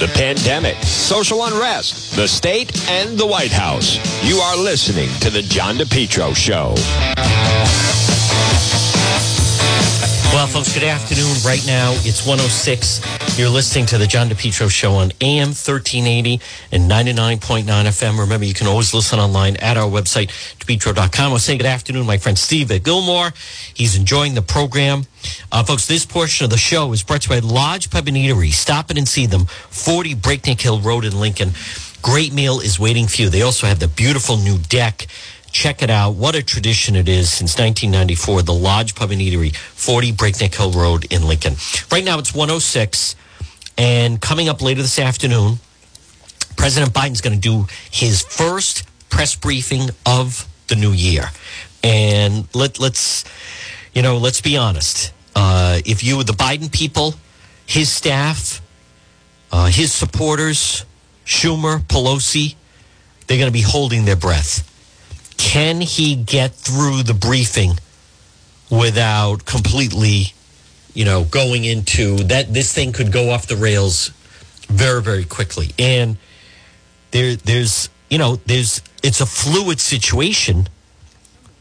the pandemic, social unrest, the state, and the White House. You are listening to The John DePetro Show. Well, folks, good afternoon. Right now, it's 106. You're listening to the John DePetro Show on AM 1380 and 99.9 FM. Remember, you can always listen online at our website, DePetro.com. I'll say good afternoon, my friend Steve at Gilmore. He's enjoying the program. Uh, folks, this portion of the show is brought to you by Lodge Pub and Eatery. Stop in and see them, 40 Breakneck Hill Road in Lincoln. Great meal is waiting for you. They also have the beautiful new deck. Check it out. What a tradition it is since 1994. The Lodge Pub and Eatery, 40 Breakneck Hill Road in Lincoln. Right now it's 106. And coming up later this afternoon, President Biden's going to do his first press briefing of the new year. And let, let's, you know, let's be honest. Uh, if you the Biden people, his staff, uh, his supporters, Schumer, Pelosi, they're going to be holding their breath. Can he get through the briefing without completely, you know, going into that? This thing could go off the rails very, very quickly. And there, there's, you know, there's, it's a fluid situation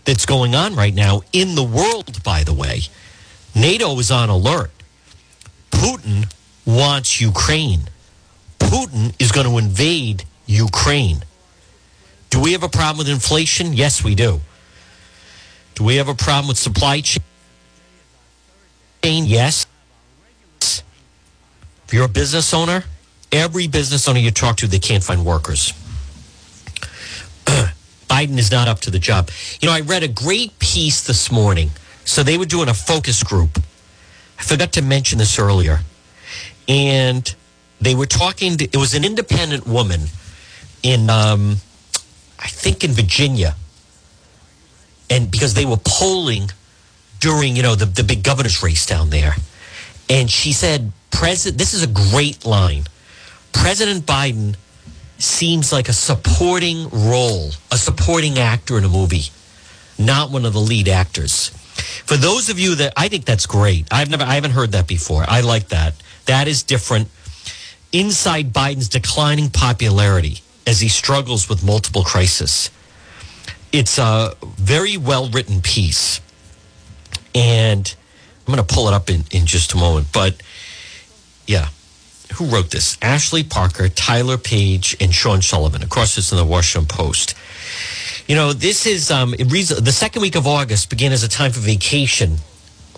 that's going on right now in the world, by the way. NATO is on alert. Putin wants Ukraine. Putin is going to invade Ukraine. Do we have a problem with inflation? Yes, we do. Do we have a problem with supply chain? Yes. If you're a business owner, every business owner you talk to, they can't find workers. Biden is not up to the job. You know, I read a great piece this morning. So they were doing a focus group. I forgot to mention this earlier. And they were talking to, it was an independent woman in, um, I think in Virginia. And because they were polling during, you know, the, the big governor's race down there. And she said, President, this is a great line. President Biden seems like a supporting role, a supporting actor in a movie, not one of the lead actors. For those of you that I think that's great. I've never I haven't heard that before. I like that. That is different. Inside Biden's declining popularity as he struggles with multiple crises. It's a very well written piece. And I'm going to pull it up in, in just a moment. But yeah, who wrote this? Ashley Parker, Tyler Pager, and Sean Sullivan. Of course, it's in the Washington Post. You know, this is um, the second week of August began as a time for vacation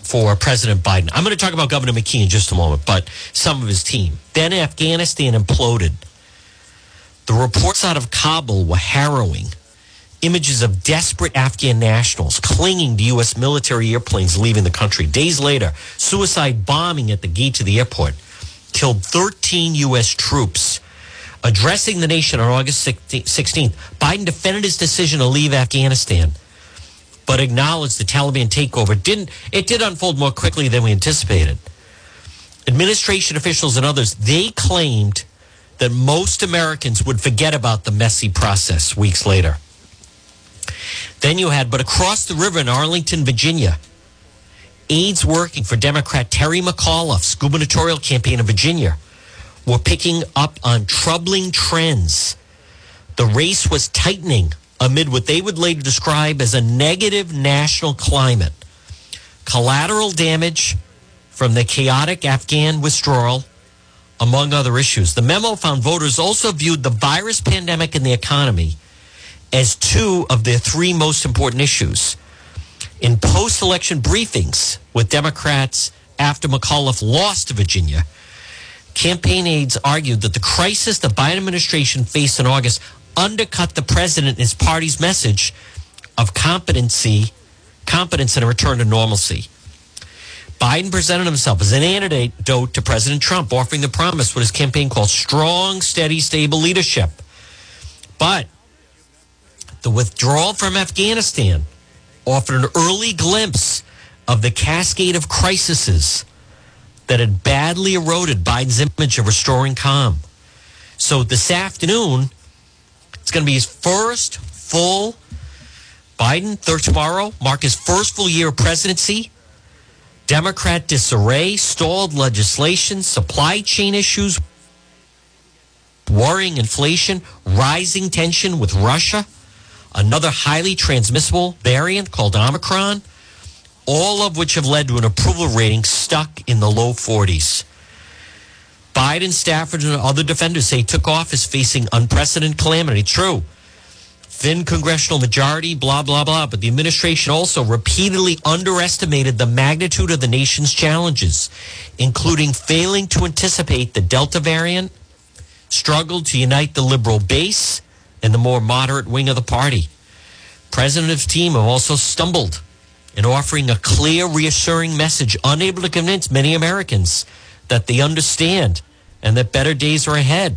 for President Biden. I'm going to talk about Governor McKee in just a moment, but some of his team. Then Afghanistan imploded. The reports out of Kabul were harrowing. Images of desperate Afghan nationals clinging to U.S. military airplanes leaving the country. Days later, suicide bombing at the gate to the airport killed 13 U.S. troops. Addressing the nation on August 16th, Biden defended his decision to leave Afghanistan, but acknowledged the Taliban takeover didn't it did unfold more quickly than we anticipated. Administration officials and others they claimed that most Americans would forget about the messy process weeks later. Then you had, but across the river in Arlington, Virginia, aides working for Democrat Terry McAuliffe's gubernatorial campaign in Virginia were picking up on troubling trends. The race was tightening amid what they would later describe as a negative national climate. Collateral damage from the chaotic Afghan withdrawal, among other issues. The memo found voters also viewed the virus pandemic and the economy as two of their three most important issues. In post election briefings with Democrats after McAuliffe lost to Virginia, campaign aides argued that the crisis the Biden administration faced in August undercut the president and his party's message of competency, competence and a return to normalcy. Biden presented himself as an antidote to President Trump, offering the promise what his campaign called strong, steady, stable leadership. But the withdrawal from Afghanistan offered an early glimpse of the cascade of crises that had badly eroded Biden's image of restoring calm. So this afternoon, it's going to be his first full Biden, third tomorrow, mark his first full year of presidency. Democrat disarray, stalled legislation, supply chain issues, worrying inflation, rising tension with Russia, another highly transmissible variant called Omicron, all of which have led to an approval rating stuck in the low 40s. Biden, Stafford, and other defenders say took office facing unprecedented calamity. True. Thin congressional majority, blah, blah, blah. But the administration also repeatedly underestimated the magnitude of the nation's challenges, including failing to anticipate the Delta variant, struggled to unite the liberal base and the more moderate wing of the party. President's team have also stumbled in offering a clear, reassuring message, unable to convince many Americans that they understand and that better days are ahead.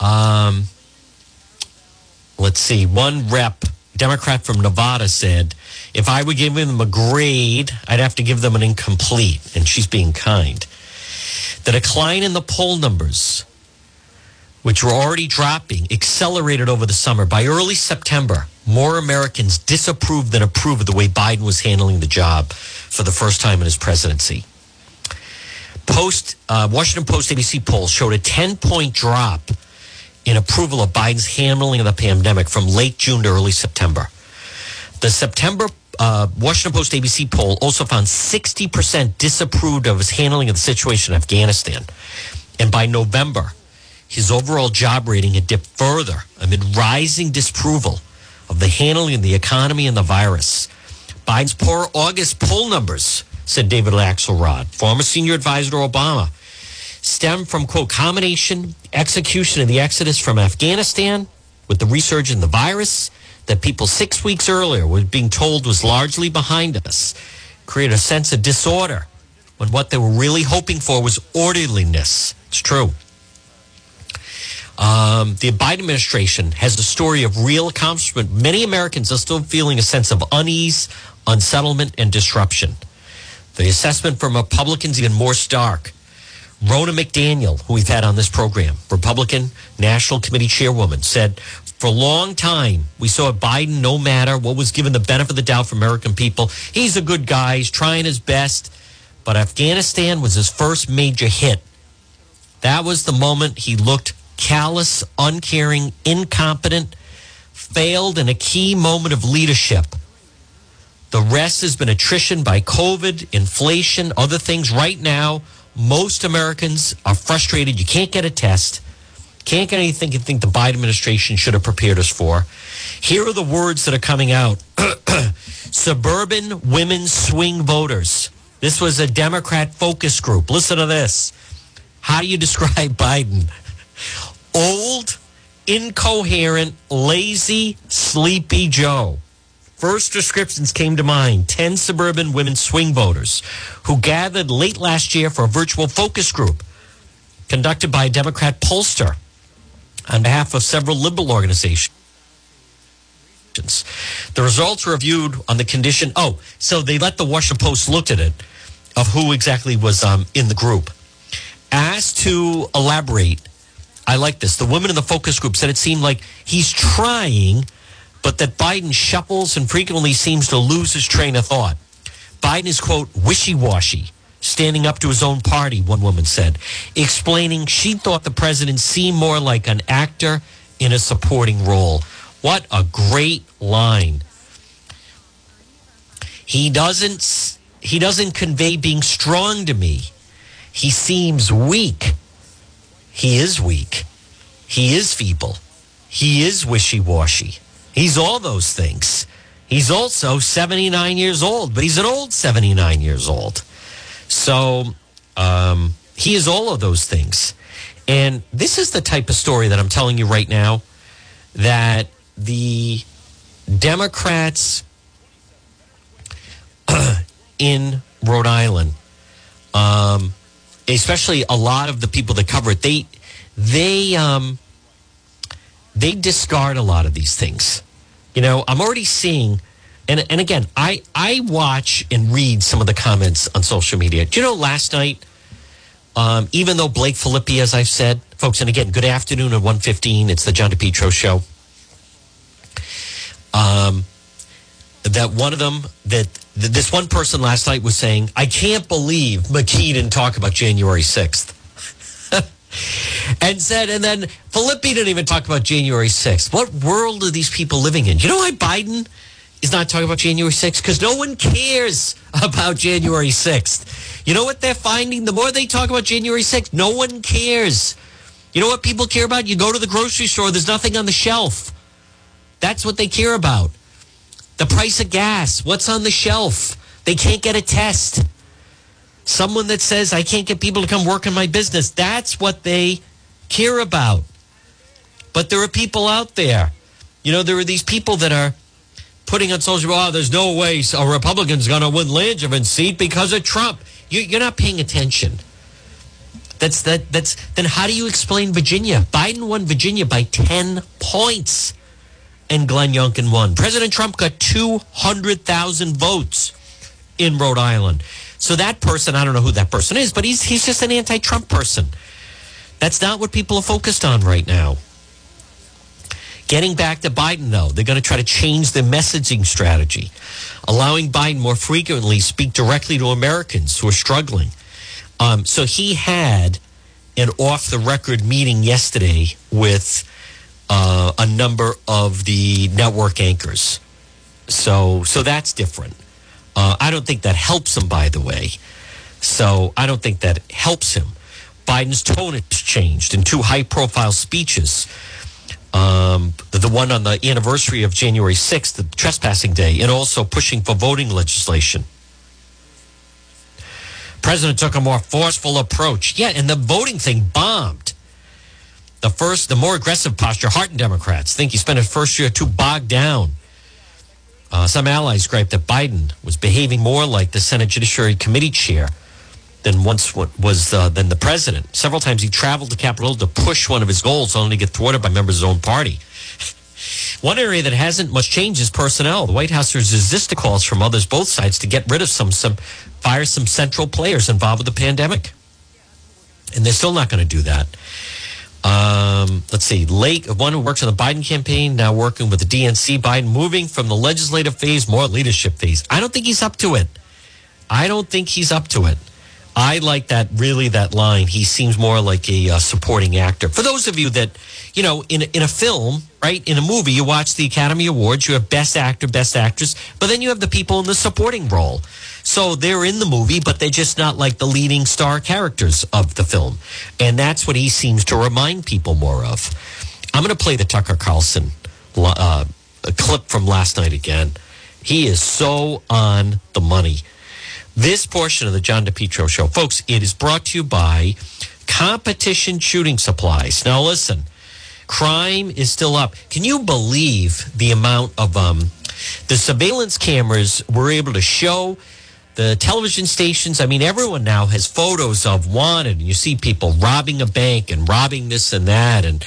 Um, let's see. One rep, Democrat from Nevada, said, if I would give them a grade, I'd have to give them an incomplete. And she's being kind. The decline in the poll numbers, which were already dropping, accelerated over the summer. By early September, more Americans disapproved than approved of the way Biden was handling the job for the first time in his presidency. Post uh, Washington Post ABC poll showed a 10 point drop in approval of Biden's handling of the pandemic from late June to early September. The September uh, Washington Post ABC poll also found 60% disapproved of his handling of the situation in Afghanistan. And by November, his overall job rating had dipped further amid rising disapproval of the handling of the economy and the virus. Biden's poor August poll numbers said David Axelrod, former senior advisor to Obama, stem from, quote, combination, execution of the exodus from Afghanistan with the resurgence of the virus that people six weeks earlier were being told was largely behind us, create a sense of disorder when what they were really hoping for was orderliness. It's true. Um, the Biden administration has a story of real accomplishment. Many Americans are still feeling a sense of unease, unsettlement, and disruption. The assessment from Republicans even more stark. Ronna McDaniel, who we've had on this program, Republican National Committee chairwoman, said for a long time we saw Biden, no matter what was given the benefit of the doubt for American people, he's a good guy, he's trying his best. But Afghanistan was his first major hit. That was the moment he looked callous, uncaring, incompetent, failed in a key moment of leadership the rest has been attrition by COVID, inflation, other things. Right now, most Americans are frustrated. You can't get a test, can't get anything you think the Biden administration should have prepared us for. Here are the words that are coming out suburban women swing voters. This was a Democrat focus group. Listen to this. How do you describe Biden? Old, incoherent, lazy, sleepy Joe. First descriptions came to mind 10 suburban women swing voters who gathered late last year for a virtual focus group conducted by a Democrat pollster on behalf of several liberal organizations. The results were reviewed on the condition. Oh, so they let the Washington Post looked at it of who exactly was um, in the group. Asked to elaborate, I like this. The women in the focus group said it seemed like he's trying but that Biden shuffles and frequently seems to lose his train of thought. Biden is, quote, wishy washy, standing up to his own party, one woman said, explaining she thought the president seemed more like an actor in a supporting role. What a great line. He doesn't he doesn't convey being strong to me. He seems weak. He is weak. He is feeble. He is wishy-washy. He's all those things. He's also 79 years old, but he's an old 79 years old. So um, he is all of those things. And this is the type of story that I'm telling you right now that the Democrats in Rhode Island, um, especially a lot of the people that cover it, they they um, they discard a lot of these things. You know, I'm already seeing, and and again, I I watch and read some of the comments on social media. Do you know last night? Um, even though Blake Filippi, as I've said, folks, and again, good afternoon at 1.15. It's the John DePetro show. Um, that one of them, that this one person last night was saying, I can't believe McKee didn't talk about January 6th. And said, and then Filippi didn't even talk about January 6th. What world are these people living in? You know why Biden is not talking about January 6th? Because no one cares about January 6th. You know what they're finding? The more they talk about January 6th, no one cares. You know what people care about? You go to the grocery store, there's nothing on the shelf. That's what they care about. The price of gas, what's on the shelf? They can't get a test. Someone that says, I can't get people to come work in my business. That's what they care about. But there are people out there. You know, there are these people that are putting on social media, oh, there's no way a Republican's going to win Langevin seat because of Trump. You, you're not paying attention. That's that. That's then. How do you explain Virginia? Biden won Virginia by ten points, and Glenn Youngkin won. President Trump got two hundred thousand votes in Rhode Island. So that person, I don't know who that person is, but he's he's just an anti-Trump person. That's not what people are focused on right now. Getting back to Biden, though, they're going to try to change their messaging strategy, allowing Biden more frequently speak directly to Americans who are struggling. Um, so he had an off-the-record meeting yesterday with uh, a number of the network anchors. So, so that's different. Uh, I don't think that helps him, by the way. So I don't think that helps him. Biden's tone has changed in two high profile speeches. Um, the, the one on the anniversary of January 6th, the trespassing day, and also pushing for voting legislation. President took a more forceful approach. Yeah, and the voting thing bombed. The first, the more aggressive posture, hardened Democrats think he spent his first year too bogged down uh, some allies griped that Biden was behaving more like the Senate Judiciary Committee chair than once was uh, than the president. Several times he traveled to Capitol to push one of his goals, only to get thwarted by members of his own party. One area that hasn't much changed is personnel. The White House has resisted calls from others, both sides, to get rid of some, some, fire some central players involved with the pandemic. And they're still not going to do that. Um, let's see, Lake, one who works on the Biden campaign, now working with the DNC. Biden moving from the legislative phase, more leadership phase. I don't think he's up to it. I don't think he's up to it. I like that, really, that line. He seems more like a uh, supporting actor. For those of you that, you know, in, in a film, right, in a movie, you watch the Academy Awards, you have Best Actor, Best Actress, but then you have the people in the supporting role. So they're in the movie, but they're just not like the leading star characters of the film. And that's what he seems to remind people more of. I'm going to play the Tucker Carlson uh, clip from last night again. He is so on the money. This portion of the John DePetro show, folks, it is brought to you by Competition Shooting Supplies. Now, listen, crime is still up. Can you believe the amount of um, the surveillance cameras were able to show the television stations, I mean, everyone now has photos of wanted. And you see people robbing a bank and robbing this and that. And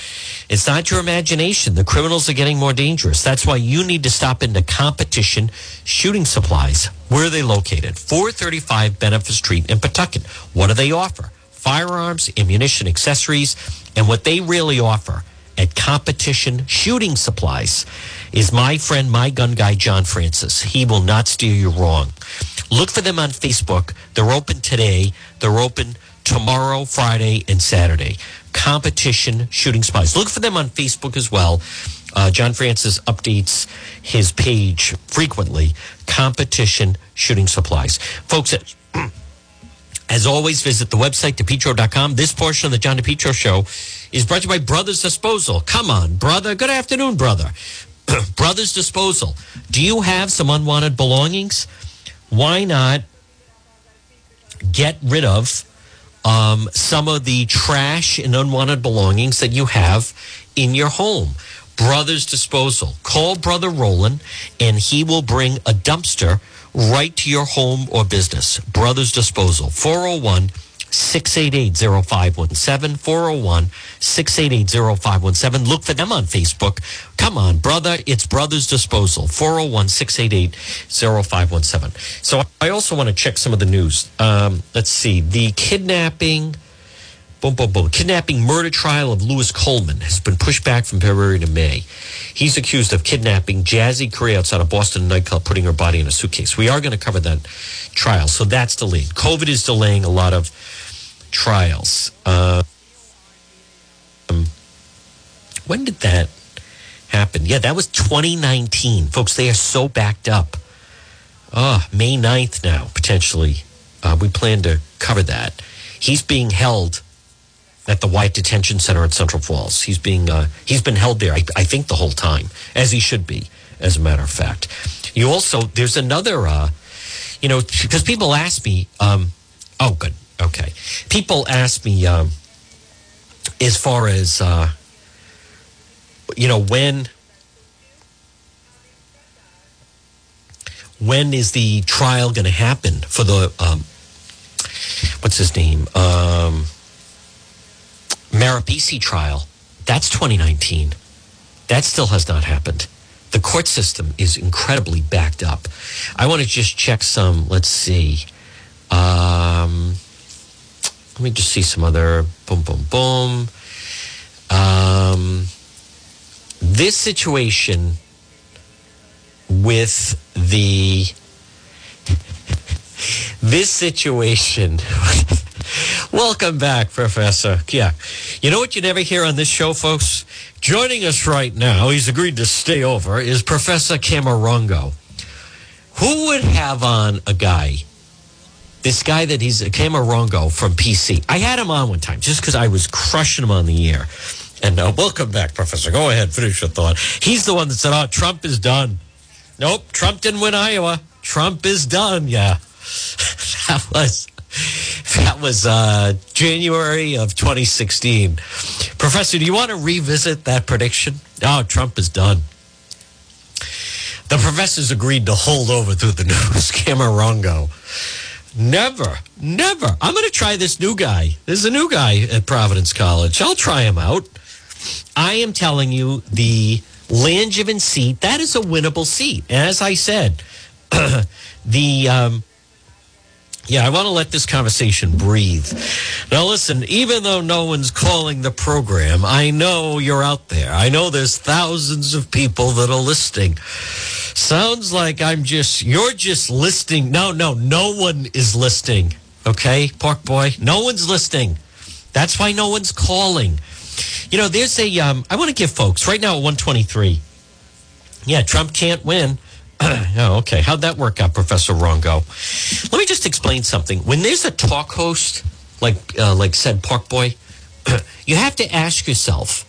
it's not your imagination. The criminals are getting more dangerous. That's why you need to stop into competition shooting supplies. Where are they located? 435 Benefit Street in Pawtucket. What do they offer? Firearms, ammunition, accessories, and what they really offer at competition shooting supplies is my friend, my gun guy, John Francis. He will not steer you wrong. Look for them on Facebook. They're open today. They're open tomorrow, Friday, and Saturday. Competition shooting supplies. Look for them on Facebook as well. Uh, John Francis updates his page frequently. Competition shooting supplies. Folks, as always, visit the website, depetro.com. This portion of the John DePetro show is brought to you by Brothers Disposal. Come on, brother. Good afternoon, brother. Brothers Disposal. Do you have some unwanted belongings? why not get rid of um, some of the trash and unwanted belongings that you have in your home? Brothers Disposal. Call Brother Roland and he will bring a dumpster right to your home or business. Brothers Disposal. 401 688 0517. 401 688 0517. Look for them on Facebook. Come on, brother. It's Brothers Disposal. 401 688 0517. So I also want to check some of the news. Um, let's see. The kidnapping. Boom, boom, boom. Kidnapping murder trial of Louis Coleman has been pushed back from February to May. He's accused of kidnapping Jassy Correia outside a Boston nightclub, putting her body in a suitcase. We are going to cover that trial. So that's delayed. COVID is delaying a lot of trials. Uh, when did that happen? Yeah, that was 2019. Folks, they are so backed up. Oh, May 9th now, potentially. Uh, we plan to cover that. He's being held at the Wyatt Detention Center at Central Falls. He's being uh, he's been held there, I, I, think, the whole time, as he should be, as a matter of fact. You also there's another, uh, you know, because people ask me, um, oh, good, okay. People ask me um, as far as uh, you know when when is the trial going to happen for the um, what's his name um, Marabisi trial? That's 2019. That still has not happened. The court system is incredibly backed up. I want to just check some. Let's see. Um, let me just see some other. Boom, boom, boom. Um, this situation with the this situation. Welcome back, Professor. Yeah. You know what you never hear on this show, folks? Joining us right now, he's agreed to stay over, is Professor Camarongo. Who would have on a guy, this guy that he's a Camarungo from PC? I had him on one time just because I was crushing him on the air. And uh, welcome back, Professor. Go ahead, finish your thought. He's the one that said, oh, Trump is done. Nope, Trump didn't win Iowa. Trump is done. Yeah. that was that was uh, January of 2016. Professor, do you want to revisit that prediction? Oh, Trump is done. The professors agreed to hold over through the news. Camarungo. Never, never. I'm going to try this new guy. There's a new guy at Providence College. I'll try him out. I am telling you, the Langevin seat, that is a winnable seat. As I said, the um, yeah, I want to let this conversation breathe. Now, listen, even though no one's calling the program, I know you're out there. I know there's thousands of people that are listening. Sounds like I'm just, you're just listening. No, no, no one is listening. Okay, Park Boy? No one's listening. That's why no one's calling. You know, there's a. Um, I want to give folks right now at 123. Yeah, Trump can't win. oh, okay. How'd that work out, Professor Rongo? Let me just explain something. When there's a talk host, like uh, like said Park Boy, you have to ask yourself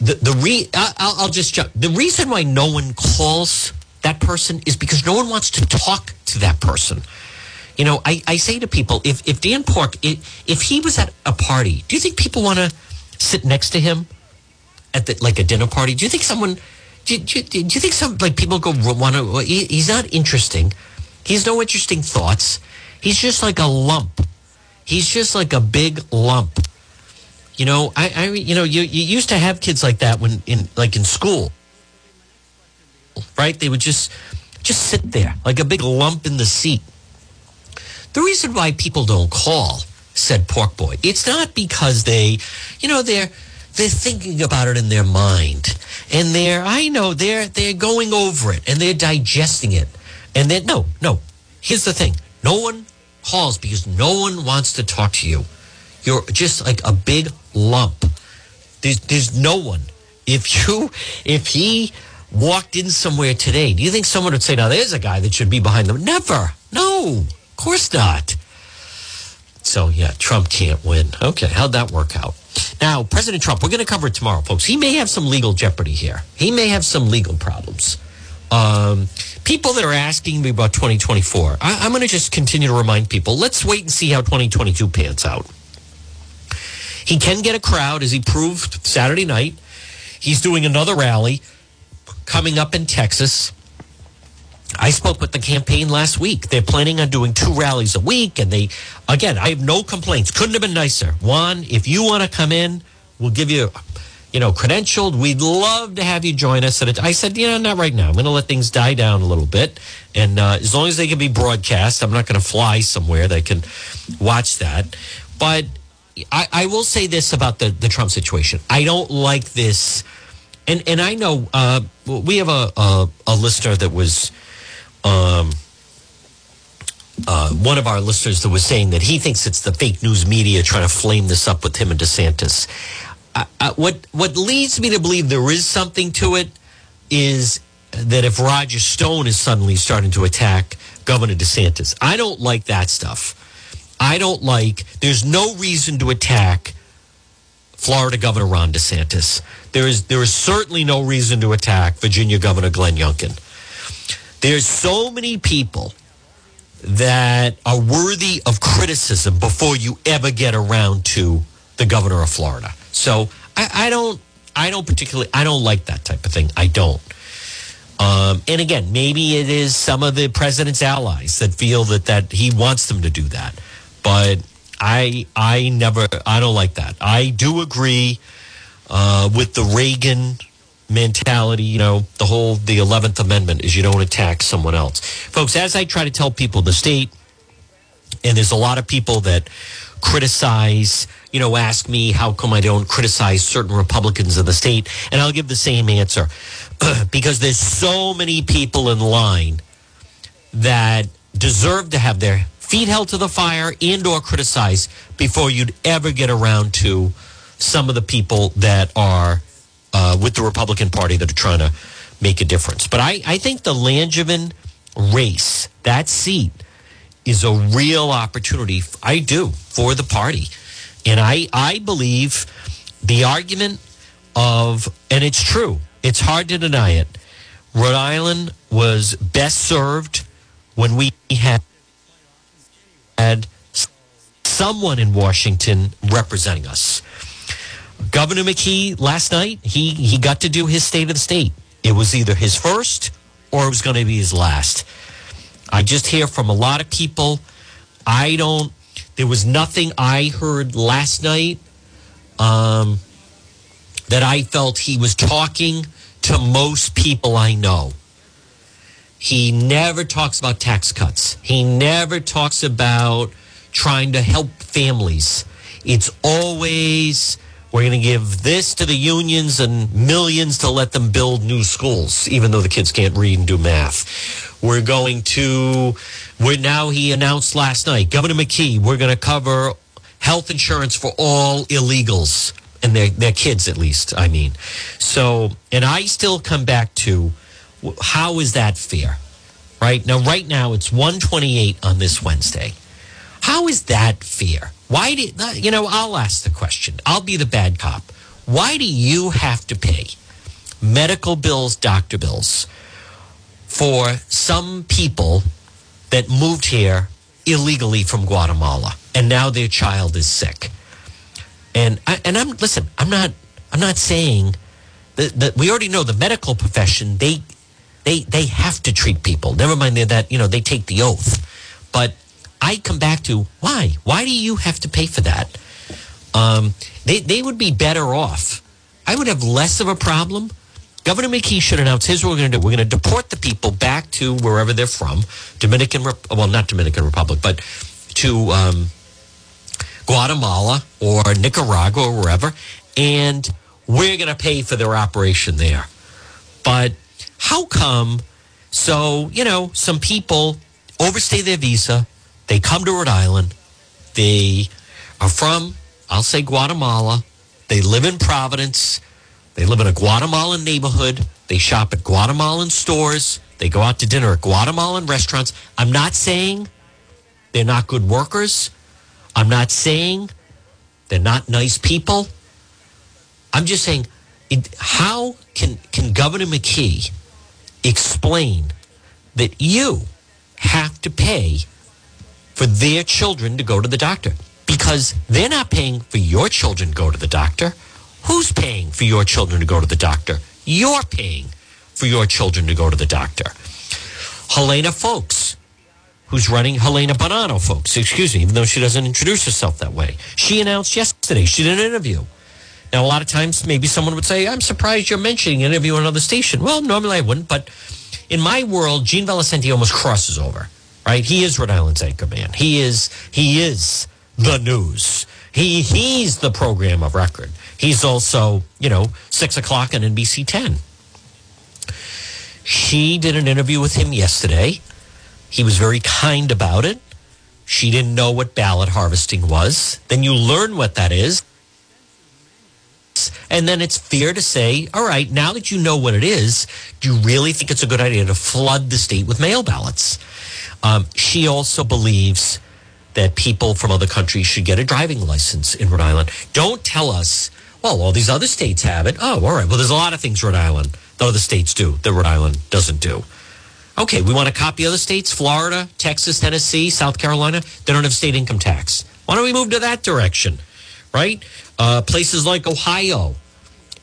the the re. I'll, I'll just jump. The reason why no one calls that person is because no one wants to talk to that person. You know, I, I say to people, if if Dan Park, if, if he was at a party, do you think people want to sit next to him at the, like a dinner party? Do you think someone do, do, do you think some like people go want to? He, he's not interesting. He has no interesting thoughts. He's just like a lump. He's just like a big lump. You know, I, I you know, you, you used to have kids like that when in like in school, right? They would just just sit there like a big lump in the seat. The reason why people don't call, said Pork Boy, it's not because they, you know, they're they're thinking about it in their mind. And they're i know they're they're going over it and they're digesting it. And then no no. Here's the thing. No one calls because no one wants to talk to you. You're just like a big lump. There's there's no one. If you if he walked in somewhere today do you think someone would say now there's a guy that should be behind them never. No. Of course not. So yeah trump can't win. Okay how'd that work out now, President Trump, we're going to cover it tomorrow, folks. He may have some legal jeopardy here. He may have some legal problems. Um, people that are asking me about 2024, I, I'm going to just continue to remind people let's wait and see how 2022 pans out. He can get a crowd, as he proved Saturday night. He's doing another rally coming up in Texas. I spoke with the campaign last week. They're planning on doing two rallies a week. And they, again, I have no complaints. Couldn't have been nicer. Juan, if you want to come in, we'll give you, you know, credentialed. We'd love to have you join us. And I said, you know, not right now. I'm going to let things die down a little bit. And uh, as long as they can be broadcast, I'm not going to fly somewhere that can watch that. But I, I will say this about the, the Trump situation. I don't like this. And, and I know uh, we have a, a, a listener that was um, uh, one of our listeners that was saying that he thinks it's the fake news media trying to flame this up with him and DeSantis. What what leads me to believe there is something to it is that if Roger Stone is suddenly starting to attack Governor DeSantis, I don't like that stuff. I don't like. There's no reason to attack Florida Governor Ron DeSantis. There is there is certainly no reason to attack Virginia Governor Glenn Youngkin. There's so many people that are worthy of criticism before you ever get around to the governor of Florida. So I, I don't I don't particularly I don't like that type of thing. I don't. Um, and again, maybe it is some of the president's allies that feel that that he wants them to do that. But I I never I don't like that. I do agree uh, with the Reagan mentality. You know, the whole the Eleventh Amendment is you don't attack someone else, folks. As I try to tell people, the state, and there's a lot of people that criticize. You know, ask me how come I don't criticize certain Republicans of the state, and I'll give the same answer because there's so many people in line that deserve to have their feet held to the fire and or criticized before you'd ever get around to some of the people that are uh, with the Republican Party that are trying to make a difference. But I, I think the Langevin race, that seat, is a real opportunity. I do for the party, and I I believe the argument of and it's true. It's hard to deny it. Rhode Island was best served when we had had someone in Washington representing us. Governor McKee last night, he, he got to do his state of the state. It was either his first or it was going to be his last. I just hear from a lot of people. I don't, there was nothing I heard last night um, that I felt he was talking to most people I know. He never talks about tax cuts. He never talks about trying to help families. It's always we're going to give this to the unions and millions to let them build new schools, even though the kids can't read and do math. We're going to, we're now, he announced last night, Governor McKee, we're going to cover health insurance for all illegals and their, their kids, at least, I mean. So, and I still come back to how is that fair? Right now, right now, it's 128 on this Wednesday. How is that fair? Why do you know? I'll ask the question. I'll be the bad cop. Why do you have to pay medical bills, doctor bills for some people that moved here illegally from Guatemala and now their child is sick? And I, and I'm listen. I'm not. I'm not saying that, that we already know the medical profession. They they they have to treat people. Never mind that you know they take the oath, but I come back to why? Why do you have to pay for that? Um, they, they would be better off. I would have less of a problem. Governor McKee should announce here's what we're going to do. We're going to deport the people back to wherever they're from, Dominican, well, not Dominican Republic, but to um, Guatemala or Nicaragua or wherever, and we're going to pay for their operation there. But how come? So, you know, some people overstay their visa, they come to Rhode Island. They are from, I'll say Guatemala. They live in Providence. They live in a Guatemalan neighborhood. They shop at Guatemalan stores. They go out to dinner at Guatemalan restaurants. I'm not saying they're not good workers. I'm not saying they're not nice people. I'm just saying, it, how can, can Governor McKee explain that you have to pay for their children to go to the doctor because they're not paying for your children to go to the doctor. Who's paying for your children to go to the doctor? You're paying for your children to go to the doctor. Helena Foulkes, who's running Helena Buonanno Foulkes, excuse me, even though she doesn't introduce herself that way. She announced yesterday she did an interview. Now, a lot of times, maybe someone would say, I'm surprised you're mentioning an interview on another station. Well, normally I wouldn't, but in my world, Gene Valicenti almost crosses over right? He is Rhode Island's anchor man. He is he is the news. He he's the program of record. He's also you know six o'clock on NBC ten. She did an interview with him yesterday. He was very kind about it. She didn't know what ballot harvesting was. Then you learn what that is. And then it's fair to say, all right, now that you know what it is, do you really think it's a good idea to flood the state with mail ballots? Um, she also believes that people from other countries should get a driving license in Rhode Island. Don't tell us, well, all these other states have it. Oh, all right. Well, there's a lot of things Rhode Island, the other states do, that Rhode Island doesn't do. Okay, we want to copy other states, Florida, Texas, Tennessee, South Carolina. They don't have state income tax. Why don't we move to that direction, right? Uh, places like Ohio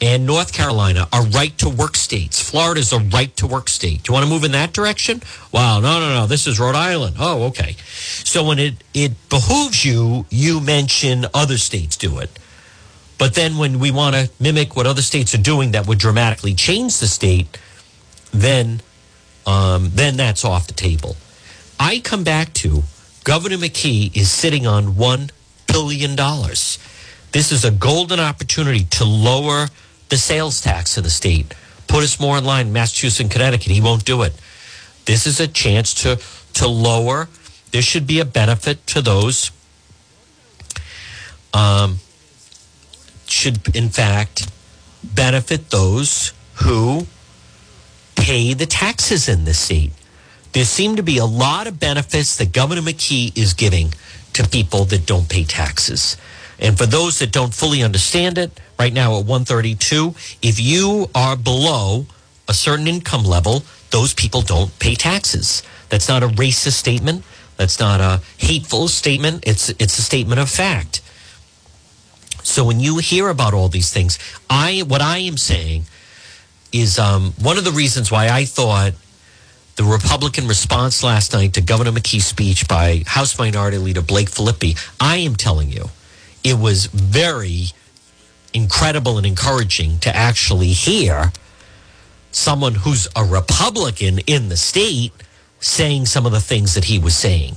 and North Carolina are right to work states. Florida's a right to work state. Do you want to move in that direction? Wow, no, no, no. This is Rhode Island. Oh, okay. So when it, it behooves you, you mention other states do it. But then when we want to mimic what other states are doing that would dramatically change the state, then um, then that's off the table. I come back to Governor McKee is sitting on $1 billion. This is a golden opportunity to lower the sales tax in the state, put us more in line, Massachusetts and Connecticut. He won't do it. This is a chance to, to lower. There should be a benefit to those. Um, should, in fact, benefit those who pay the taxes in the state. There seem to be a lot of benefits that Governor McKee is giving to people that don't pay taxes. And for those that don't fully understand it, right now at 132, if you are below a certain income level, those people don't pay taxes. That's not a racist statement. That's not a hateful statement. It's it's a statement of fact. So when you hear about all these things, I what I am saying is um, one of the reasons why I thought the Republican response last night to Governor McKee's speech by House Minority Leader Blake Filippi, I am telling you, it was very incredible and encouraging to actually hear someone who's a Republican in the state saying some of the things that he was saying.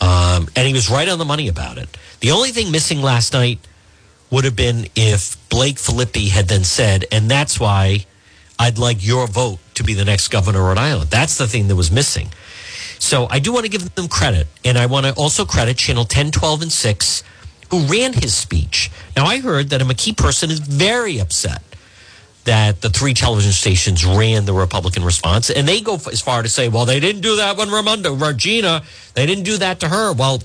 Um, and he was right on the money about it. The only thing missing last night would have been if Blake Filippi had then said, and that's why I'd like your vote to be the next governor of Rhode Island. That's the thing that was missing. So I do want to give them credit. And I want to also credit Channel 10, 12, and 6, who ran his speech. Now, I heard that a McKee person is very upset that the three television stations ran the Republican response. And they go as far to say, well, they didn't do that when Raimondo, Regina, they didn't do that to her. Well,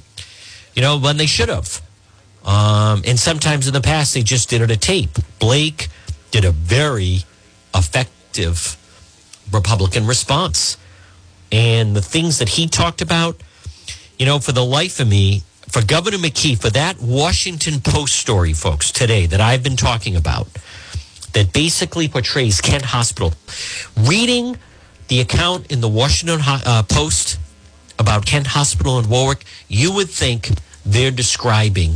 you know, when they should have. Um, and sometimes in the past, they just did it a tape. Blake did a very effective Republican response. And the things that he talked about, you know, for the life of me, for Governor McKee, for that Washington Post story, folks, today that I've been talking about, that basically portrays Kent Hospital. Reading the account in the Washington uh, Post about Kent Hospital in Warwick, you would think they're describing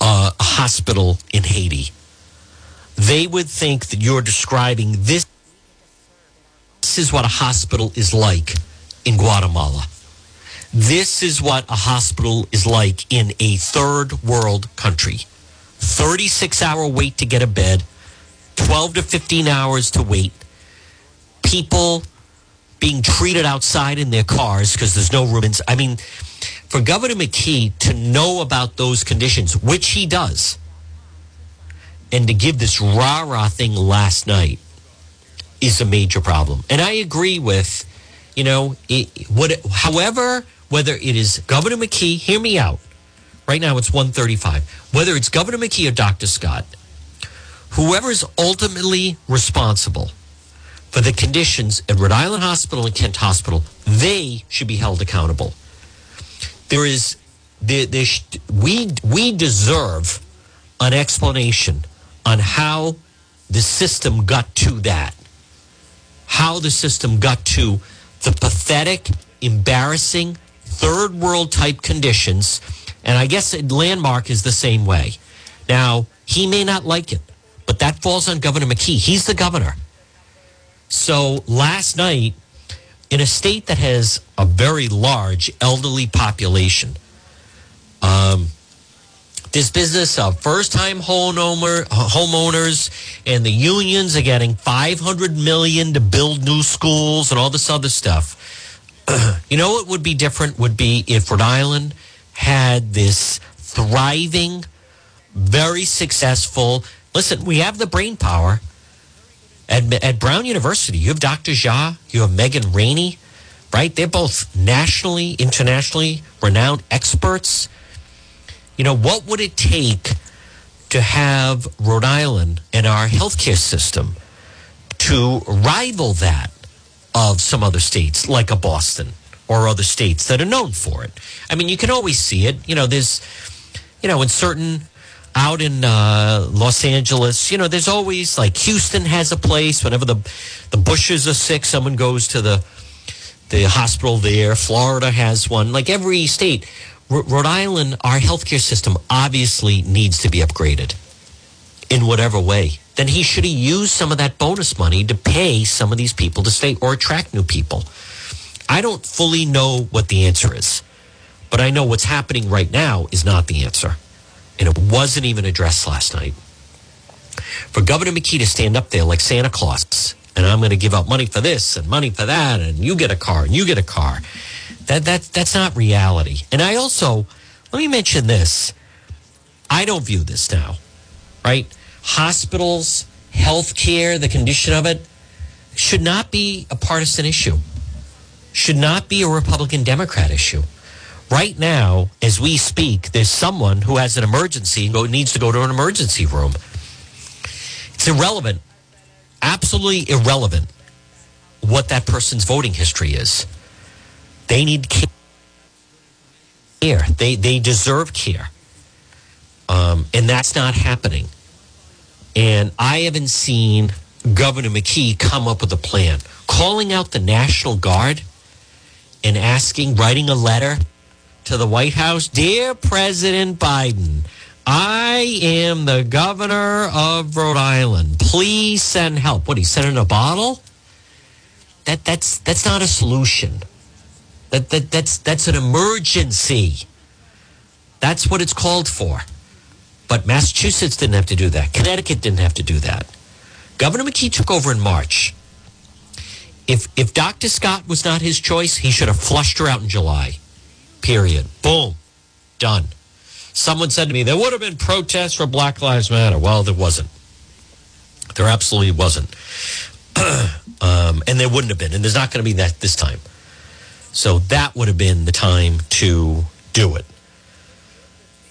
uh, a hospital in Haiti they would think that you're describing this. This is what a hospital is like in Guatemala. This is what a hospital is like in a third world country 36 hour wait to get a bed, 12 to 15 hours to wait, people being treated outside in their cars because there's no room. I mean, for Governor McKee to know about those conditions, which he does, and to give this rah rah thing last night is a major problem. And I agree with, you know, it, what, however, whether it is Governor McKee, hear me out. Right now it's 135. Whether it's Governor McKee or Dr. Scott, whoever is ultimately responsible for the conditions at Rhode Island Hospital and Kent Hospital, they should be held accountable. There is, there, there, we, we deserve an explanation on how the system got to that. How the system got to the pathetic, embarrassing, third world type conditions. And I guess Landmark is the same way. Now, he may not like it, but that falls on Governor McKee. He's the governor. So last night, in a state that has a very large elderly population, um, this business of first time homeowner, homeowners and the unions are getting 500 million to build new schools and all this other stuff. you know what would be different would be if Rhode Island had this thriving very successful. Listen, we have the brain power at, at Brown University. You have Dr. Jha, you have Megan Ranney, right? They're both nationally, internationally renowned experts. You know, what would it take to have Rhode Island and our healthcare system to rival that of some other states, like a Boston or other states that are known for it? I mean, you can always see it. You know, there's, you know, in certain out in uh, Los Angeles, you know, there's always like Houston has a place. Whenever the the Bushes are sick, someone goes to the the hospital there. Florida has one. Like every state, R- Rhode Island, our healthcare system obviously needs to be upgraded in whatever way. Then he should have used some of that bonus money to pay some of these people to stay or attract new people. I don't fully know what the answer is, but I know what's happening right now is not the answer and it wasn't even addressed last night. For Governor McKee to stand up there like Santa Claus, and I'm going to give out money for this and money for that, and you get a car and you get a car. That that that's not reality. And I also let me mention this. I don't view this now, right? Hospitals, healthcare, the condition of it should not be a partisan issue. Should not be a Republican Democrat issue right now, as we speak, there's someone who has an emergency and needs to go to an emergency room. It's irrelevant, absolutely irrelevant what that person's voting history is. They need care. They, they deserve care. Um, and that's not happening. And I haven't seen Governor McKee come up with a plan. Calling out the National Guard and asking, writing a letter to the White House Dear President Biden, I am the governor of Rhode Island. Please send help. What, he sent in a bottle? That, that's, that's not a solution. That, that, that's, that's an emergency. That's what it's called for. But Massachusetts didn't have to do that. Connecticut didn't have to do that. Governor McKee took over in March. If, if Dr. Scott was not his choice, he should have flushed her out in July. Period. Boom. Done. Someone said to me, there would have been protests for Black Lives Matter. Well, there wasn't. There absolutely wasn't. um, and there wouldn't have been. And there's not going to be that this time. So that would have been the time to do it.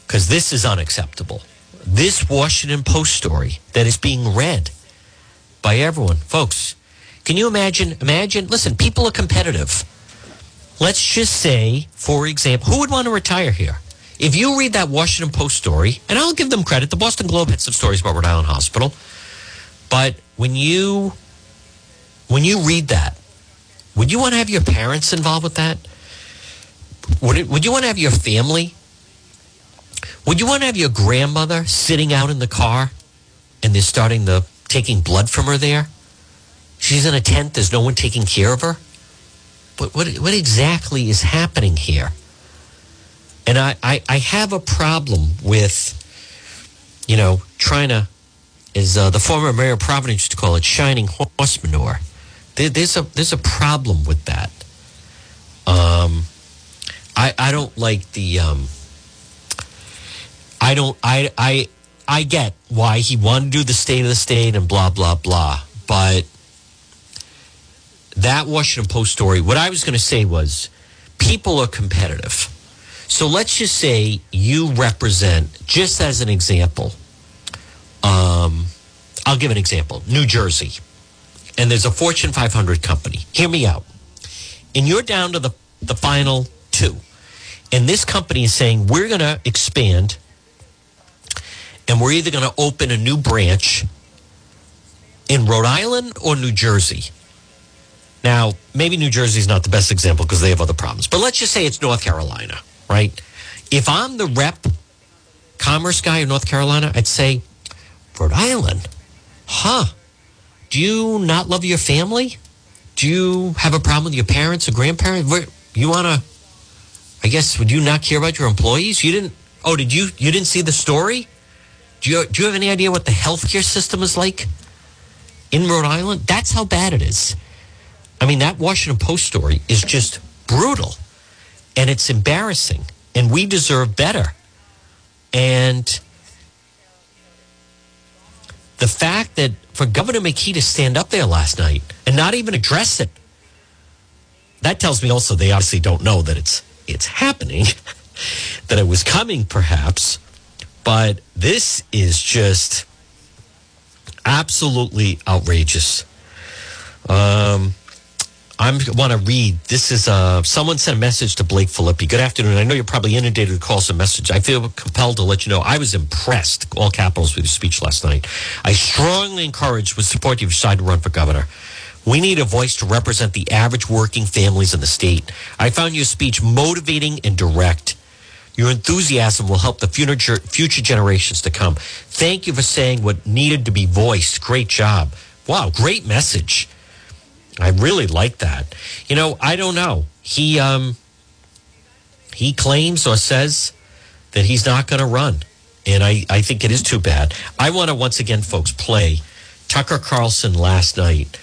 Because this is unacceptable. This Washington Post story that is being read by everyone. Folks, can you imagine? Imagine, listen, people are competitive. Let's just say, for example, who would want to retire here? If you read that Washington Post story, and I'll give them credit, the Boston Globe had some stories about Rhode Island Hospital, but when you when you read that, would you want to have your parents involved with that? Would, it, would you want to have your family? Would you want to have your grandmother sitting out in the car and they're starting the taking blood from her there? She's in a tent, there's no one taking care of her. What, what, what exactly is happening here? And I, I, I have a problem with, you know, trying to, as uh, the former mayor of Providence used to call it, shining horse manure. There, there's a there's a problem with that. Um, I I don't like the. Um, I don't I I I get why he wanted to do the state of the state and blah blah blah, but that Washington Post story, what I was going to say was people are competitive. So let's just say you represent, just as an example, um, I'll give an example New Jersey. And there's a Fortune 500 company. Hear me out. And you're down to the, the final two. And this company is saying, we're going to expand and we're either going to open a new branch in Rhode Island or New Jersey. Now, maybe New Jersey is not the best example because they have other problems, but let's just say it's North Carolina, right? If I'm the rep commerce guy in North Carolina, I'd say, Rhode Island, huh? Do you not love your family? Do you have a problem with your parents or grandparents? You want to, I guess, would you not care about your employees? You didn't, oh, did you, you didn't see the story? Do you, do you have any idea what the healthcare system is like in Rhode Island? That's how bad it is. I mean, that Washington Post story is just brutal and it's embarrassing, and we deserve better. And the fact that for Governor McKee to stand up there last night and not even address it, that tells me also they obviously don't know that it's it's happening, that it was coming perhaps, but this is just absolutely outrageous. Um, I want to read. This is uh, someone sent a message to Blake Filippi. Good afternoon. I know you're probably inundated with calls and messages. I feel compelled to let you know I was impressed, all capitals, with your speech last night. I strongly encourage with support you decide to run for governor. We need a voice to represent the average working families in the state. I found your speech motivating and direct. Your enthusiasm will help the future, future generations to come. Thank you for saying what needed to be voiced. Great job. Wow, great message. I really like that. You know, I don't know. He um he claims or says that he's not going to run. And I, I think it is too bad. I want to once again, folks, play Tucker Carlson last night.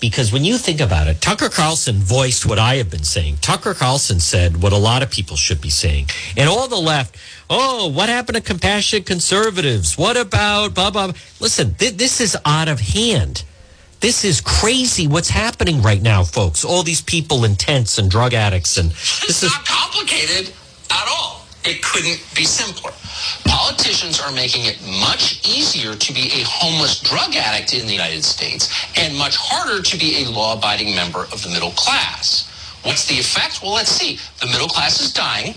Because when you think about it, Tucker Carlson voiced what I have been saying. Tucker Carlson said what a lot of people should be saying. And all the left, oh, what happened to compassionate conservatives? What about blah, blah? blah? Listen, th- this is out of hand. This is crazy what's happening right now, folks. All these people in tents and drug addicts and this is not complicated at all. It couldn't be simpler. Politicians are making it much easier to be a homeless drug addict in the United States and much harder to be a law-abiding member of the middle class. What's the effect? Well, let's see. The middle class is dying,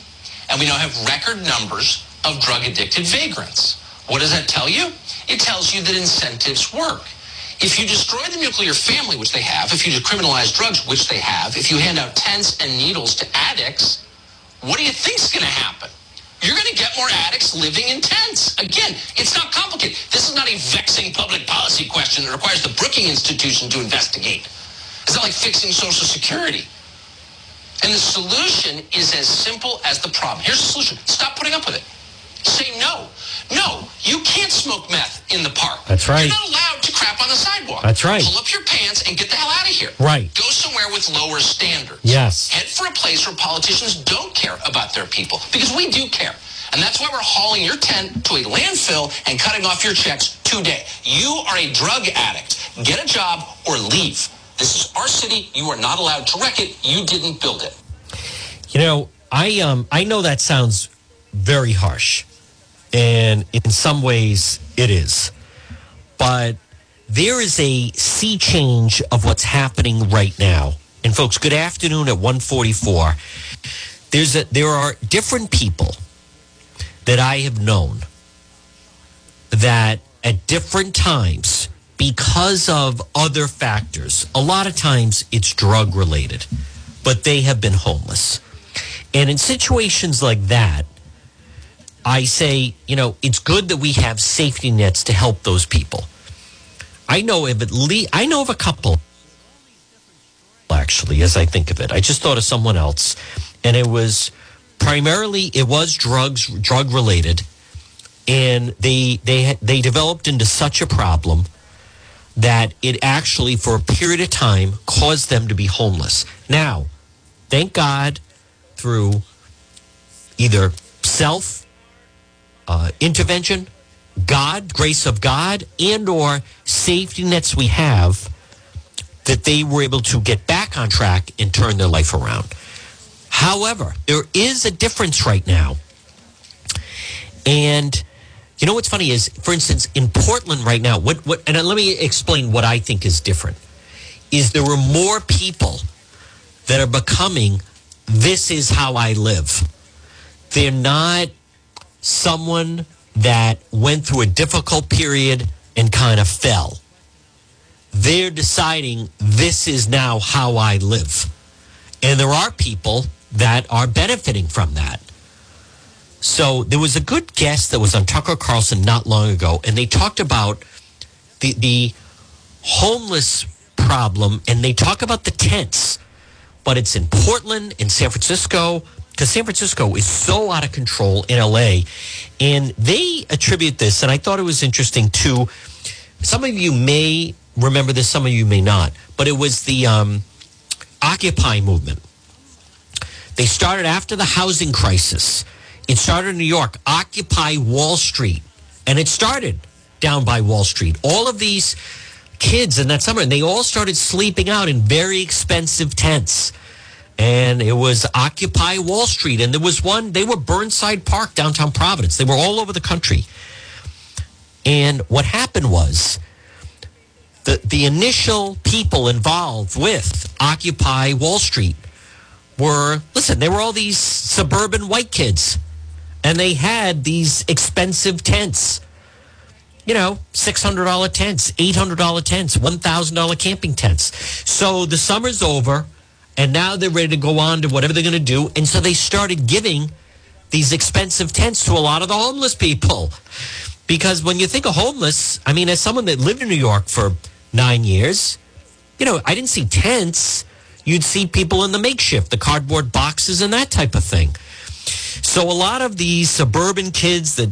and we now have record numbers of drug-addicted vagrants. What does that tell you? It tells you that incentives work. If you destroy the nuclear family, which they have, if you decriminalize drugs, which they have, if you hand out tents and needles to addicts, what do you think's going to happen? You're going to get more addicts living in tents. Again, it's not complicated. This is not a vexing public policy question that requires the Brookings Institution to investigate. It's not like fixing Social Security. And the solution is as simple as the problem. Here's the solution. Stop putting up with it. Say no. No, you can't smoke meth in the park. That's right. You're not allowed to crap on the sidewalk. That's right. Pull up your pants and get the hell out of here. Right. Go somewhere with lower standards. Yes. Head for a place where politicians don't care about their people because we do care. And that's why we're hauling your tent to a landfill and cutting off your checks today. You are a drug addict. Get a job or leave. This is our city. You are not allowed to wreck it. You didn't build it. You know, I um I know that sounds very harsh. And in some ways, it is. But there is a sea change of what's happening right now. And folks, good afternoon at 144. There's a, there are different people that I have known that at different times, because of other factors, a lot of times it's drug related, but they have been homeless. And in situations like that, I say, you know, it's good that we have safety nets to help those people. I know of at least, I know of a couple, actually, as I think of it. I just thought of someone else, and it was primarily it was drugs, drug related, and they they they developed into such a problem that it actually, for a period of time, caused them to be homeless. Now, thank God, through either self uh, intervention, God, grace of God, and or safety nets we have that they were able to get back on track and turn their life around. However, there is a difference right now. And you know what's funny is, for instance, in Portland right now, what, what, and let me explain what I think is different, is there are more people that are becoming, this is how I live. They're not someone that went through a difficult period and kind of fell. They're deciding this is now how I live. And there are people that are benefiting from that. So there was a good guest that was on Tucker Carlson not long ago, and they talked about the the homeless problem, and they talk about the tents, but it's in Portland, in San Francisco, because San Francisco is so out of control in LA. And they attribute this, and I thought it was interesting too. Some of you may remember this, some of you may not, but it was the um, Occupy movement. They started after the housing crisis. It started in New York, Occupy Wall Street. And it started down by Wall Street. All of these kids in that summer, and they all started sleeping out in very expensive tents. And it was Occupy Wall Street. And there was one, they were Burnside Park, downtown Providence. They were all over the country. And what happened was the, the initial people involved with Occupy Wall Street were, listen, they were all these suburban white kids. And they had these expensive tents you know, $600 tents, $800 tents, $1,000 camping tents. So the summer's over and now they're ready to go on to whatever they're going to do. And so they started giving these expensive tents to a lot of the homeless people. Because when you think of homeless, I mean, as someone that lived in New York for nine years, you know, I didn't see tents. You'd see people in the makeshift, the cardboard boxes, and that type of thing. So a lot of these suburban kids that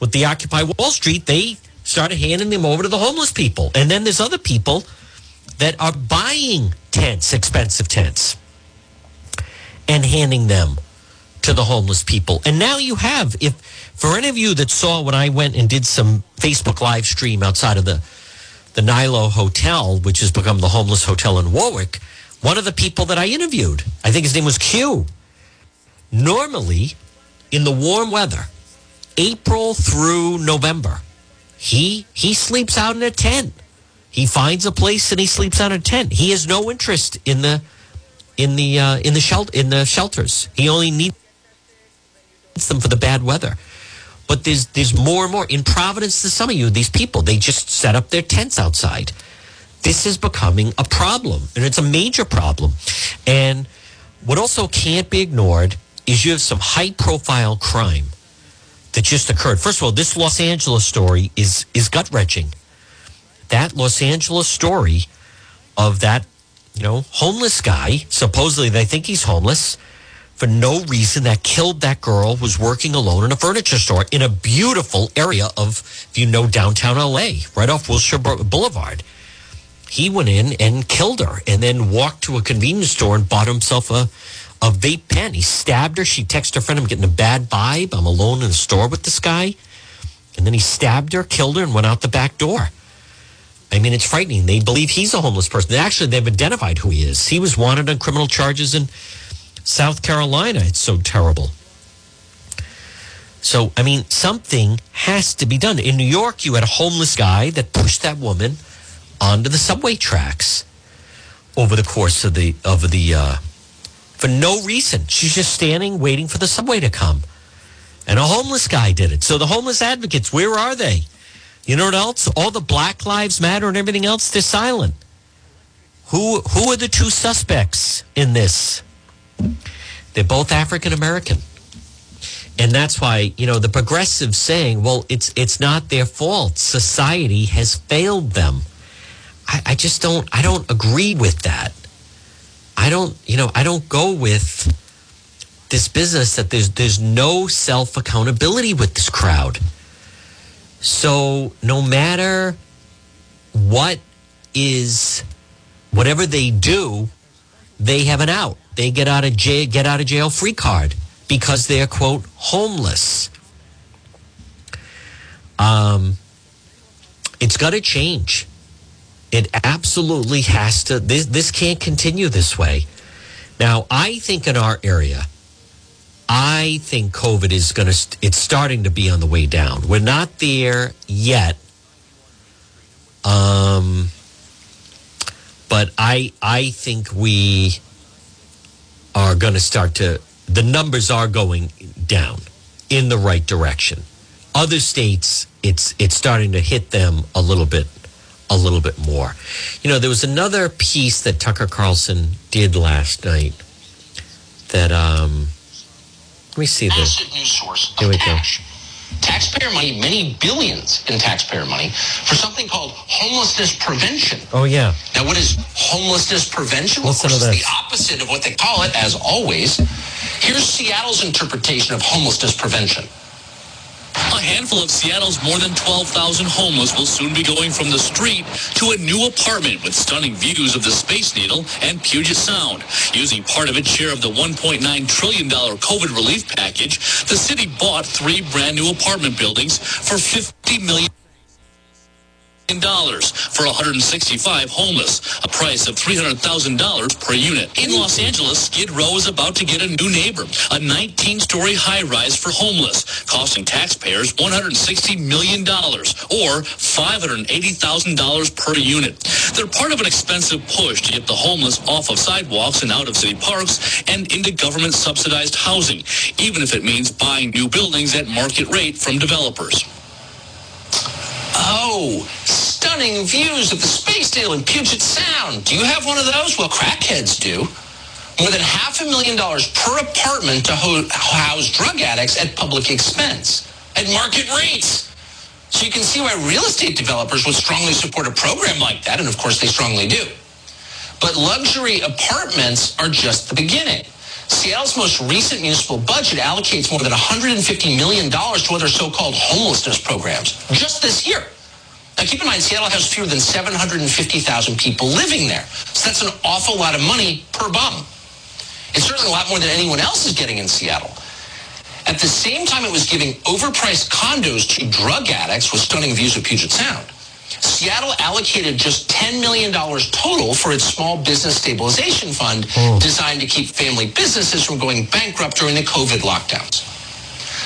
with the Occupy Wall Street, they started handing them over to the homeless people. And then there's other people that are buying tents, expensive tents, and handing them to the homeless people. And now you have, if for any of you that saw when I went and did some Facebook live stream outside of the the Nilo Hotel, which has become the homeless hotel in Warwick, one of the people that I interviewed, I think his name was Q. Normally, in the warm weather, April through November, he he sleeps out in a tent. He finds a place and he sleeps out a tent. He has no interest in the in the uh, in the shelter in the shelters. He only needs them for the bad weather. But there's there's more and more in Providence. To some of you, these people they just set up their tents outside. This is becoming a problem, and it's a major problem. And what also can't be ignored is you have some high profile crime that just occurred. First of all, this Los Angeles story is is gut wrenching. That Los Angeles story of that, you know, homeless guy, supposedly they think he's homeless for no reason that killed that girl was working alone in a furniture store in a beautiful area of if you know downtown LA, right off Wilshire Boulevard. He went in and killed her and then walked to a convenience store and bought himself a a vape pen. He stabbed her. She texted her friend, I'm getting a bad vibe. I'm alone in the store with this guy. And then he stabbed her, killed her, and went out the back door. I mean, it's frightening. They believe he's a homeless person. Actually, they've identified who he is. He was wanted on criminal charges in South Carolina. It's so terrible. So, I mean, something has to be done. In New York, you had a homeless guy that pushed that woman onto the subway tracks over the course of the of the uh, for no reason. She's just standing waiting for the subway to come. And a homeless guy did it. So the homeless advocates, where are they? You know what else? All the Black Lives Matter and everything else, they're silent. Who who are the two suspects in this? They're both African American. And that's why, you know, the progressives saying, well, it's it's not their fault. Society has failed them. I, I just don't I don't agree with that. I don't, you know, I don't go with this business that there's there's no self accountability with this crowd. So no matter what is whatever they do, they have an out. They get out of jail get out of jail free card because they're quote homeless. Um it's got to change. It absolutely has to. This, this can't continue this way. Now, I think in our area, I think COVID is going to, it's starting to be on the way down. We're not there yet. Um, but I, I think we are going to start to, the numbers are going down in the right direction. Other states, it's, it's starting to hit them a little bit a little bit more. You know, there was another piece that Tucker Carlson did last night that um let me see this. Source Here we cash. go. Taxpayer money, many billions in taxpayer money, for something called homelessness prevention. Oh yeah. Now, what is homelessness prevention? Listen well, of course, it's the opposite of what they call it, as always. Here's Seattle's interpretation of homelessness prevention. A handful of Seattle's more than 12,000 homeless will soon be going from the street to a new apartment with stunning views of the Space Needle and Puget Sound. Using part of its share of the $1.9 trillion COVID relief package, the city bought three brand new apartment buildings for $50 million. Dollars for 165 homeless, a price of $300,000 per unit. In Los Angeles, Skid Row is about to get a new neighbor, a 19-story high-rise for homeless, costing taxpayers $160 million or $580,000 per unit. They're part of an expensive push to get the homeless off of sidewalks and out of city parks and into government-subsidized housing, even if it means buying new buildings at market rate from developers. Oh, stunning views of the Space Needle in Puget Sound. Do you have one of those? Well, crackheads do. More than half a million dollars per apartment to ho- house drug addicts at public expense, at market rates. So you can see why real estate developers would strongly support a program like that, and of course they strongly do. But luxury apartments are just the beginning. Seattle's most recent municipal budget allocates more than $150 million to other so-called homelessness programs just this year. Now keep in mind, Seattle has fewer than 750,000 people living there. So that's an awful lot of money per bum. It's certainly a lot more than anyone else is getting in Seattle. At the same time it was giving overpriced condos to drug addicts with stunning views of Puget Sound. Seattle allocated just $10 million total for its small business stabilization fund hmm. designed to keep family businesses from going bankrupt during the COVID lockdowns.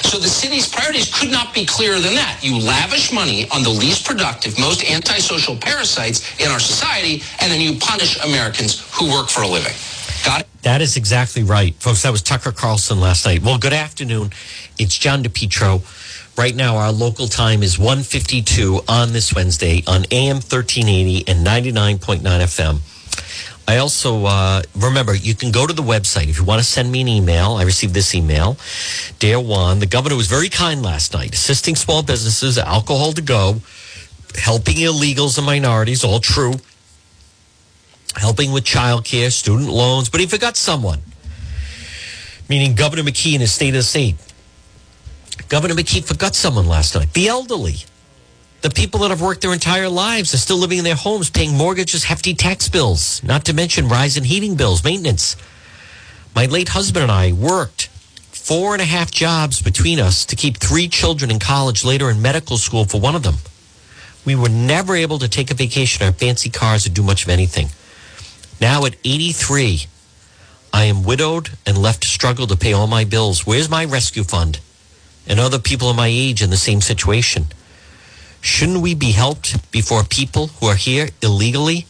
So the city's priorities could not be clearer than that. You lavish money on the least productive, most antisocial parasites in our society, and then you punish Americans who work for a living. Got it? That is exactly right, folks. That was Tucker Carlson last night. Well, good afternoon. It's John DePetro. Right now, our local time is 152 on this Wednesday on AM 1380 and 99.9 FM. I also, uh, remember, you can go to the website if you want to send me an email. I received this email. Dare Wan, the governor was very kind last night, assisting small businesses, alcohol to go, helping illegals and minorities, all true, helping with childcare, student loans, but he forgot someone, meaning Governor McKee in his state of the state. Governor McKee forgot someone last night. The elderly. The people that have worked their entire lives are still living in their homes, paying mortgages, hefty tax bills, not to mention rise in heating bills, maintenance. My late husband and I worked four and a half jobs between us to keep three children in college, later in medical school for one of them. We were never able to take a vacation or fancy cars or do much of anything. Now at 83, I am widowed and left to struggle to pay all my bills. Where's my rescue fund? And other people of my age in the same situation. Shouldn't we be helped before people who are here illegally?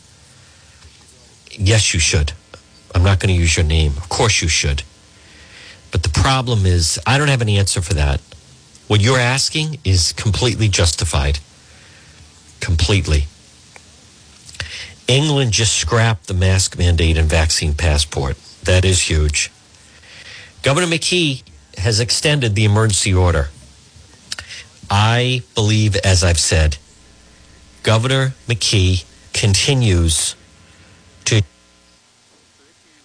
Yes, you should. I'm not going to use your name. Of course, you should. But the problem is, I don't have an answer for that. What you're asking is completely justified. Completely. England just scrapped the mask mandate and vaccine passport. That is huge. Governor McKee has extended the emergency order. I believe, as I've said, Governor McKee continues to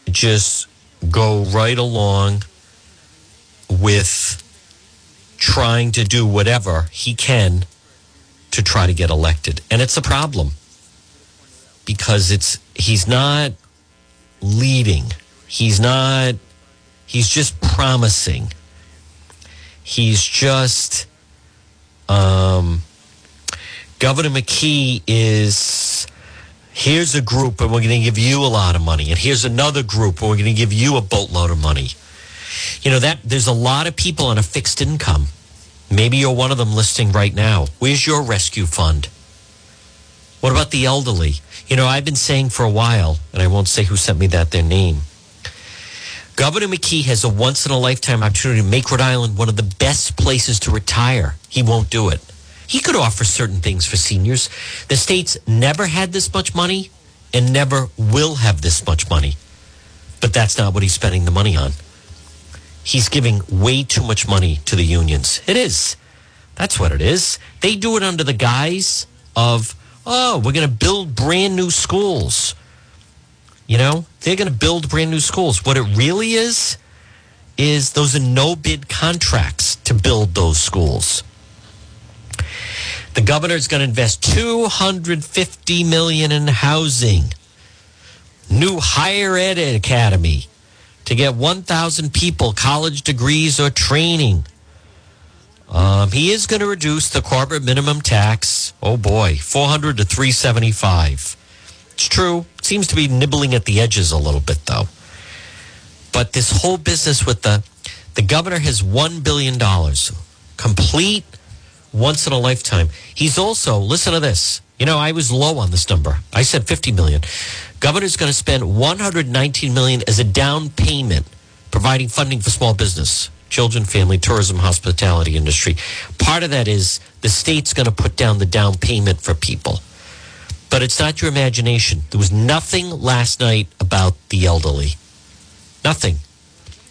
just go right along with trying to do whatever he can to try to get elected. And it's a problem because it's he's not leading. He's not he's just promising. He's just Governor McKee is here's a group and we're going to give you a lot of money and here's another group and we're going to give you a boatload of money. You know that there's a lot of people on a fixed income. Maybe you're one of them listening right now. Where's your rescue fund? What about the elderly? You know, I've been saying for a while, and I won't say who sent me that their name. Governor McKee has a once in a lifetime opportunity to make Rhode Island one of the best places to retire. He won't do it. He could offer certain things for seniors. The state's never had this much money and never will have this much money. But that's not what he's spending the money on. He's giving way too much money to the unions. It is. That's what it is. They do it under the guise of, oh, we're going to build brand new schools. You know, they're going to build brand new schools. What it really is, is those are no bid contracts to build those schools. The governor is going to invest 250 million in housing. New higher ed academy to get 1,000 people college degrees or training. Um, he is going to reduce the corporate minimum tax. Oh boy, 400 to 375. It's true. Seems to be nibbling at the edges a little bit though. But this whole business with the the governor has 1 billion dollars. Complete once in a lifetime. He's also, listen to this. You know, I was low on this number. I said 50 million. Governor's going to spend 119 million as a down payment providing funding for small business children, family, tourism, hospitality industry. Part of that is the state's going to put down the down payment for people. But it's not your imagination. There was nothing last night about the elderly. Nothing.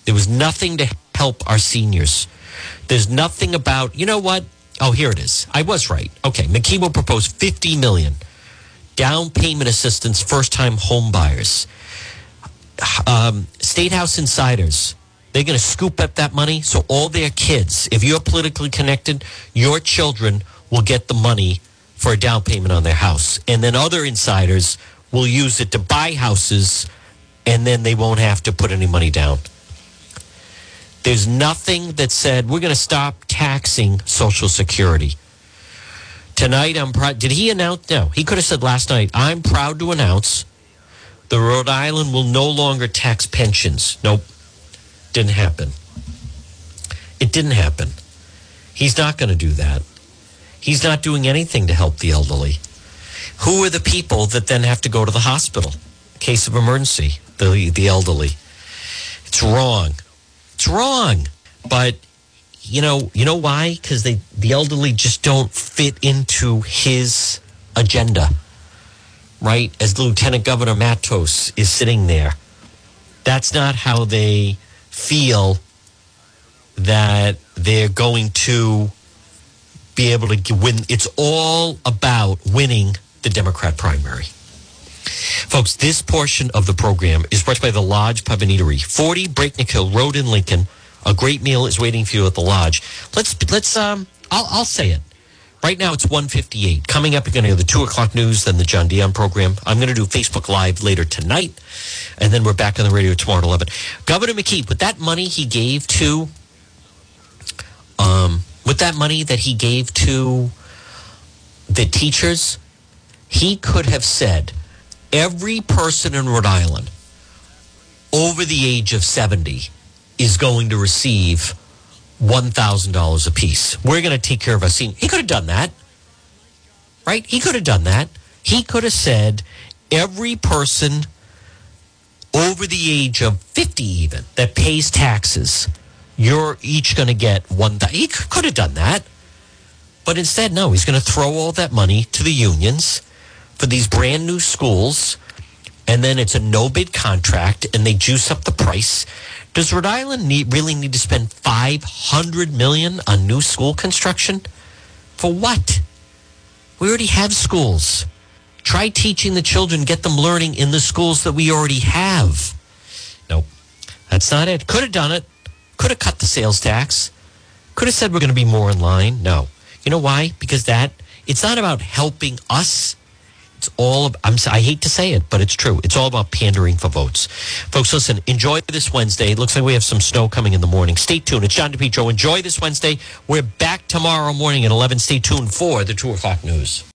There was nothing to help our seniors. There's nothing about, you know what? Oh, here it is. I was right. Okay, McKee will propose 50 million down payment assistance first time home buyers. Um, State House insiders they're going to scoop up that money. So all their kids, if you're politically connected, your children will get the money for a down payment on their house. And then other insiders will use it to buy houses and then they won't have to put any money down. There's nothing that said we're going to stop taxing Social Security. Tonight, I'm proud. Did he announce? No, he could have said last night, I'm proud to announce the Rhode Island will no longer tax pensions. Nope. Didn't happen. It didn't happen. He's not going to do that. He's not doing anything to help the elderly. Who are the people that then have to go to the hospital? Case of emergency, the, the elderly. It's wrong. It's wrong. But you know, you know why? Because they the elderly just don't fit into his agenda. Right? As Lieutenant Governor Matos is sitting there. That's not how they feel that they're going to be able to win. It's all about winning the Democrat primary. Folks, this portion of the program is brought to you by the Lodge Pub and Eatery, 40 Breakneck Hill Road in Lincoln. A great meal is waiting for you at the Lodge. Let's, let's, um, I'll, I'll say it. Right now it's 158. Coming up, you're going to hear the 2 o'clock news, then the John Dion program. I'm going to do Facebook Live later tonight, and then we're back on the radio tomorrow at 11. Governor McKee, with that money he gave to, um, with that money that he gave to the teachers, he could have said every person in Rhode Island over the age of 70 is going to receive $1,000 a piece. We're going to take care of our seniors. He could have done that, right? He could have done that. He could have said every person over the age of 50 even that pays taxes, you're each going to get one. He could have done that. But instead, no, he's going to throw all that money to the unions for these brand new schools. And then it's a no bid contract and they juice up the price does Rhode Island need, really need to spend 500 million on new school construction? For what? We already have schools. Try teaching the children, get them learning in the schools that we already have. Nope. That's not it. Could have done it. Could have cut the sales tax. Could have said we're going to be more in line. No. You know why? Because that it's not about helping us it's all, I'm, I hate to say it, but it's true. It's all about pandering for votes. Folks, listen, enjoy this Wednesday. It looks like we have some snow coming in the morning. Stay tuned. It's John DePetro. Enjoy this Wednesday. We're back tomorrow morning at 11. Stay tuned for the 2 o'clock news.